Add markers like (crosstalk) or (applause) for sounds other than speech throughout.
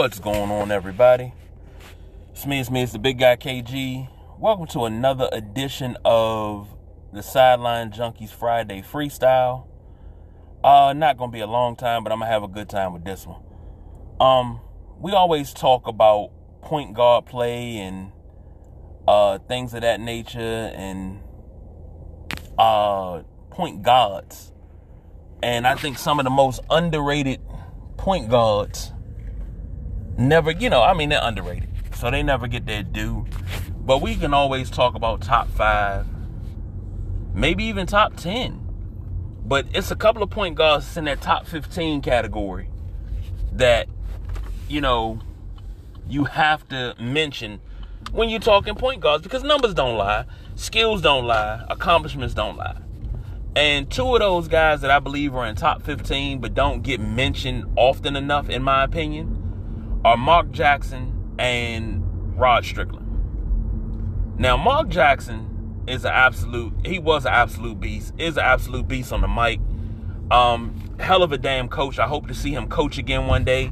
What's going on, everybody? It's me, it's me, it's the big guy KG. Welcome to another edition of the Sideline Junkies Friday Freestyle. Uh, not gonna be a long time, but I'm gonna have a good time with this one. Um, we always talk about point guard play and uh things of that nature and uh point guards. And I think some of the most underrated point guards never, you know, I mean, they're underrated. So they never get their due. But we can always talk about top five, maybe even top 10. But it's a couple of point guards in that top 15 category that, you know, you have to mention when you're talking point guards because numbers don't lie, skills don't lie, accomplishments don't lie. And two of those guys that I believe are in top 15 but don't get mentioned often enough, in my opinion, are Mark Jackson and Rod Strickland. Now, Mark Jackson is an absolute, he was an absolute beast, is an absolute beast on the mic. Um, hell of a damn coach. I hope to see him coach again one day.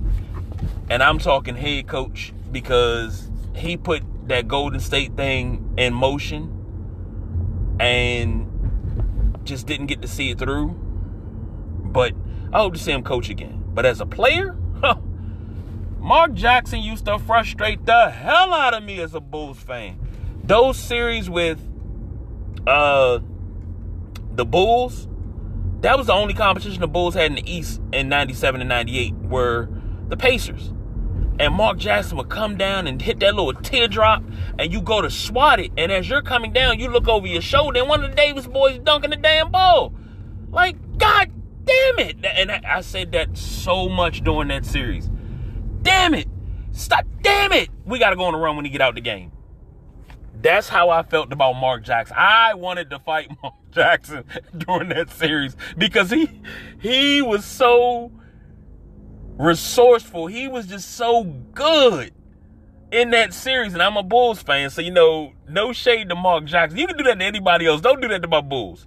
And I'm talking head coach because he put that Golden State thing in motion and just didn't get to see it through. But I hope to see him coach again. But as a player, (laughs) huh, Mark Jackson used to frustrate the hell out of me as a Bulls fan. Those series with uh the Bulls, that was the only competition the Bulls had in the East in 97 and 98 were the Pacers. And Mark Jackson would come down and hit that little teardrop, and you go to swat it. And as you're coming down, you look over your shoulder, and one of the Davis boys dunking the damn ball. Like, God damn it. And I said that so much during that series. Damn it. Stop. Damn it. We got to go on the run when he get out the game. That's how I felt about Mark Jackson. I wanted to fight (laughs) Mark Jackson (laughs) during that series because he he was so resourceful. He was just so good in that series. And I'm a Bulls fan, so you know, no shade to Mark Jackson. You can do that to anybody else. Don't do that to my Bulls.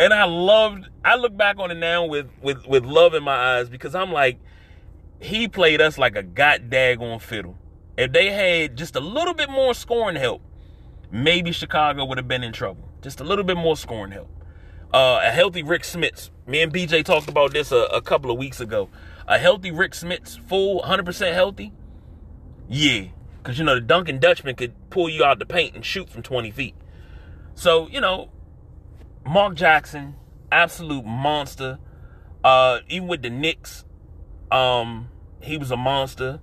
And I loved I look back on it now with with with love in my eyes because I'm like, he played us like a god daggone fiddle. If they had just a little bit more scoring help, maybe Chicago would have been in trouble. Just a little bit more scoring help. Uh, a healthy Rick Smits. Me and BJ talked about this a, a couple of weeks ago a healthy Rick Smits, full 100% healthy, yeah. Because, you know, the Dunking Dutchman could pull you out the paint and shoot from 20 feet. So, you know, Mark Jackson, absolute monster. Uh, even with the Knicks, um, he was a monster.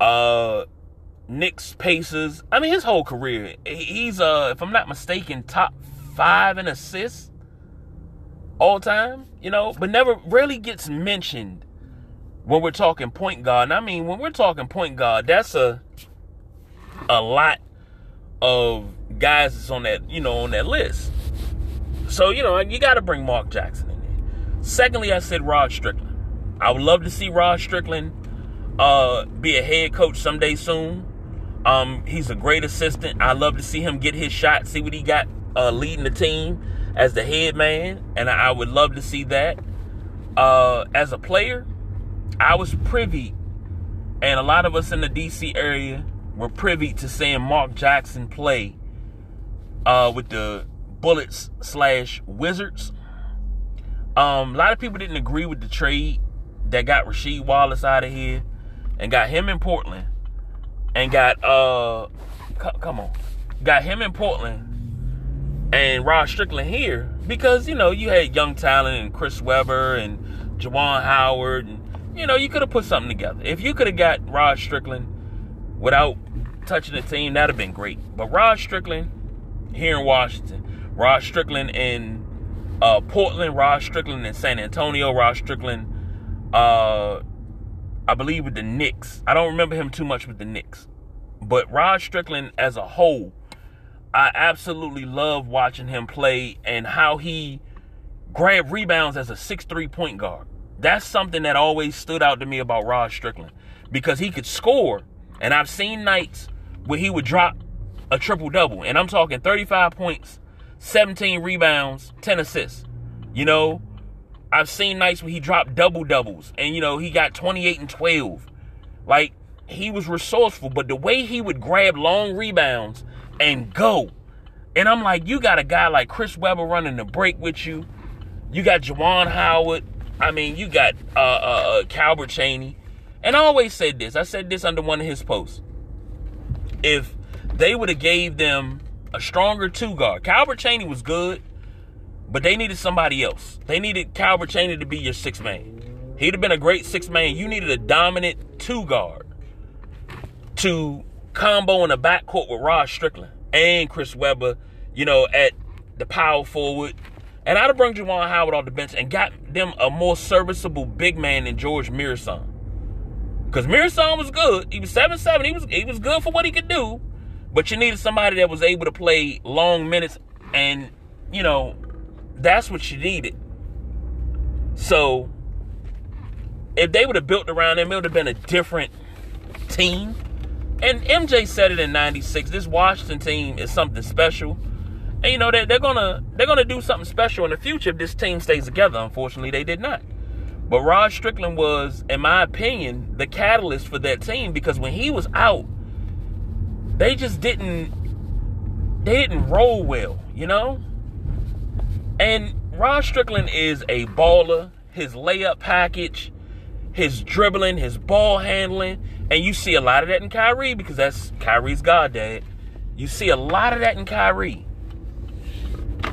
Uh, Knicks, Pacers. I mean, his whole career. He's, uh, if I'm not mistaken, top five in assists all time. You know, but never really gets mentioned when we're talking point guard. And I mean, when we're talking point guard, that's a a lot of guys that's on that, you know, on that list. So, you know, you got to bring Mark Jackson in there. Secondly, I said Rod Strickland. I would love to see Rod Strickland uh, be a head coach someday soon. Um, he's a great assistant. I love to see him get his shot, see what he got uh, leading the team as the head man, and I would love to see that. Uh, as a player, I was privy, and a lot of us in the DC area were privy to seeing Mark Jackson play uh, with the Bullets slash Wizards. Um, a lot of people didn't agree with the trade that got Rasheed Wallace out of here and got him in Portland and got uh c- come on got him in Portland and Rod Strickland here because you know you had young talent and Chris Webber and Juwan Howard and you know, you could have put something together. If you could have got Rod Strickland without touching the team, that'd have been great. But Rod Strickland here in Washington, Rod Strickland in uh, Portland, Rod Strickland in San Antonio, Rod Strickland, uh, I believe with the Knicks. I don't remember him too much with the Knicks. But Rod Strickland as a whole, I absolutely love watching him play and how he grabbed rebounds as a six-three point guard. That's something that always stood out to me about Rod Strickland because he could score. And I've seen nights where he would drop a triple double. And I'm talking 35 points, 17 rebounds, 10 assists. You know, I've seen nights where he dropped double doubles and, you know, he got 28 and 12. Like he was resourceful, but the way he would grab long rebounds and go. And I'm like, you got a guy like Chris Webber running the break with you. You got Juwan Howard. I mean, you got uh, uh, uh, Calbert Cheaney. And I always said this. I said this under one of his posts. If they would have gave them a stronger two guard, Calbert Cheaney was good, but they needed somebody else. They needed Calbert Cheaney to be your six man. He'd have been a great six man. You needed a dominant two guard to combo in the backcourt with Rod Strickland and Chris Webber, you know, at the power forward. And I'd have brought Juwan Howard off the bench and got them a more serviceable big man than George Muresan. Because Muresan was good. He was 7-7. He was he was good for what he could do. But you needed somebody that was able to play long minutes and, you know, that's what you needed. So if they would have built around him, it would have been a different team. And MJ said it in 96. This Washington team is something special. And you know that they're gonna they're gonna do something special in the future if this team stays together. Unfortunately, they did not. But Rod Strickland was, in my opinion, the catalyst for that team because when he was out, they just didn't they didn't roll well, you know? And Rod Strickland is a baller. His layup package, his dribbling, his ball handling, and you see a lot of that in Kyrie because that's Kyrie's god dad. You see a lot of that in Kyrie.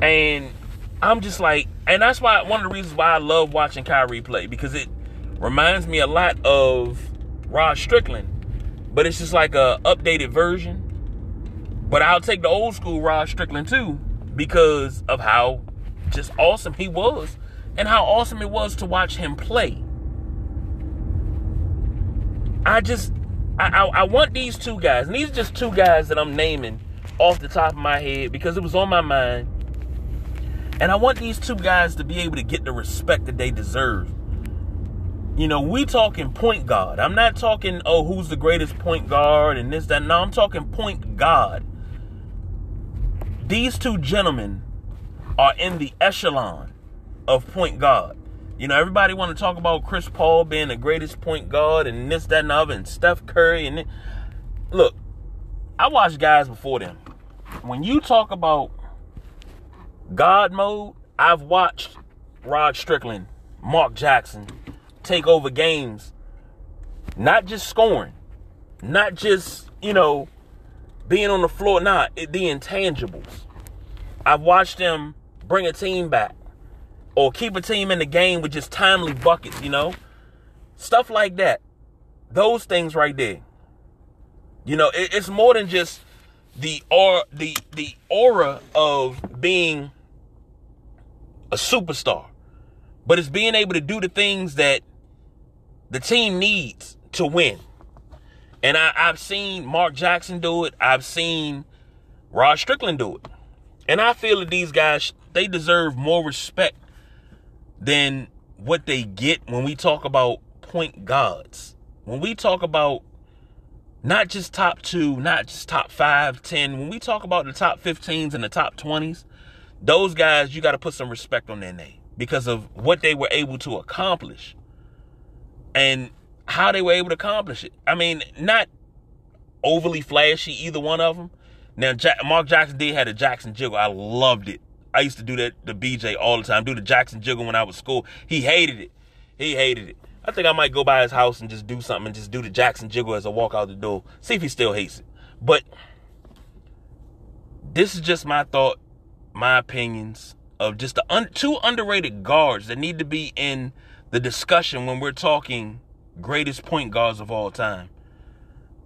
And I'm just like, and that's why one of the reasons why I love watching Kyrie play because it reminds me a lot of Rod Strickland, but it's just like a updated version. But I'll take the old school Rod Strickland too because of how just awesome he was and how awesome it was to watch him play. I just I, I, I want these two guys, and these are just two guys that I'm naming off the top of my head because it was on my mind. And I want these two guys to be able to get the respect that they deserve. You know, we talking point guard. I'm not talking, oh, who's the greatest point guard and this, that. No, I'm talking point guard. These two gentlemen are in the echelon of point guard. You know, everybody want to talk about Chris Paul being the greatest point guard and this, that, and the other, and Steph Curry. And look, I watched guys before them. When you talk about God mode, I've watched Rod Strickland, Mark Jackson take over games, not just scoring, not just, you know, being on the floor, not nah, the intangibles. I've watched them bring a team back or keep a team in the game with just timely buckets, you know? Stuff like that. Those things right there. You know, it, it's more than just the or the the aura of being a superstar. But it's being able to do the things that the team needs to win. And I, I've seen Mark Jackson do it. I've seen Rod Strickland do it. And I feel that these guys, they deserve more respect than what they get when we talk about point guards. When we talk about not just top two, not just top five, ten, when we talk about the top 15s and the top 20s, those guys, you got to put some respect on their name because of what they were able to accomplish and how they were able to accomplish it. I mean, not overly flashy, either one of them. Now, Mark Jackson did had a Jackson jiggle. I loved it. I used to do that to BJ all the time. Do the Jackson jiggle when I was school. He hated it. He hated it. I think I might go by his house and just do something and just do the Jackson jiggle as I walk out the door. See if he still hates it. But this is just my thought, my opinions of just the un- two underrated guards that need to be in the discussion when we're talking greatest point guards of all time.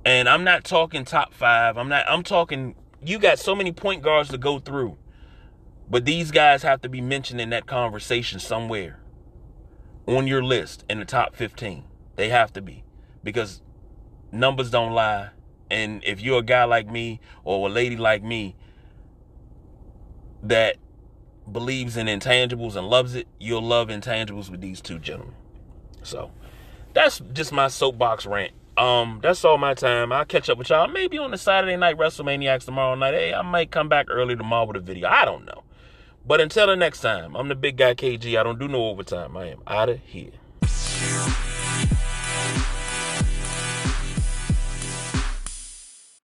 And I'm not talking top five. I'm not. I'm talking. You got so many point guards to go through. But these guys have to be mentioned in that conversation somewhere on your list in the top 15. They have to be because numbers don't lie. And if you're a guy like me or a lady like me that believes in intangibles and loves it, you'll love intangibles with these two gentlemen. So that's just my soapbox rant. Um, that's all my time. I'll catch up with y'all maybe on the Saturday night WrestleManiacs tomorrow night. Hey, I might come back early tomorrow with a video. I don't know. But until the next time, I'm the big guy KG. I don't do no overtime. I am out of here.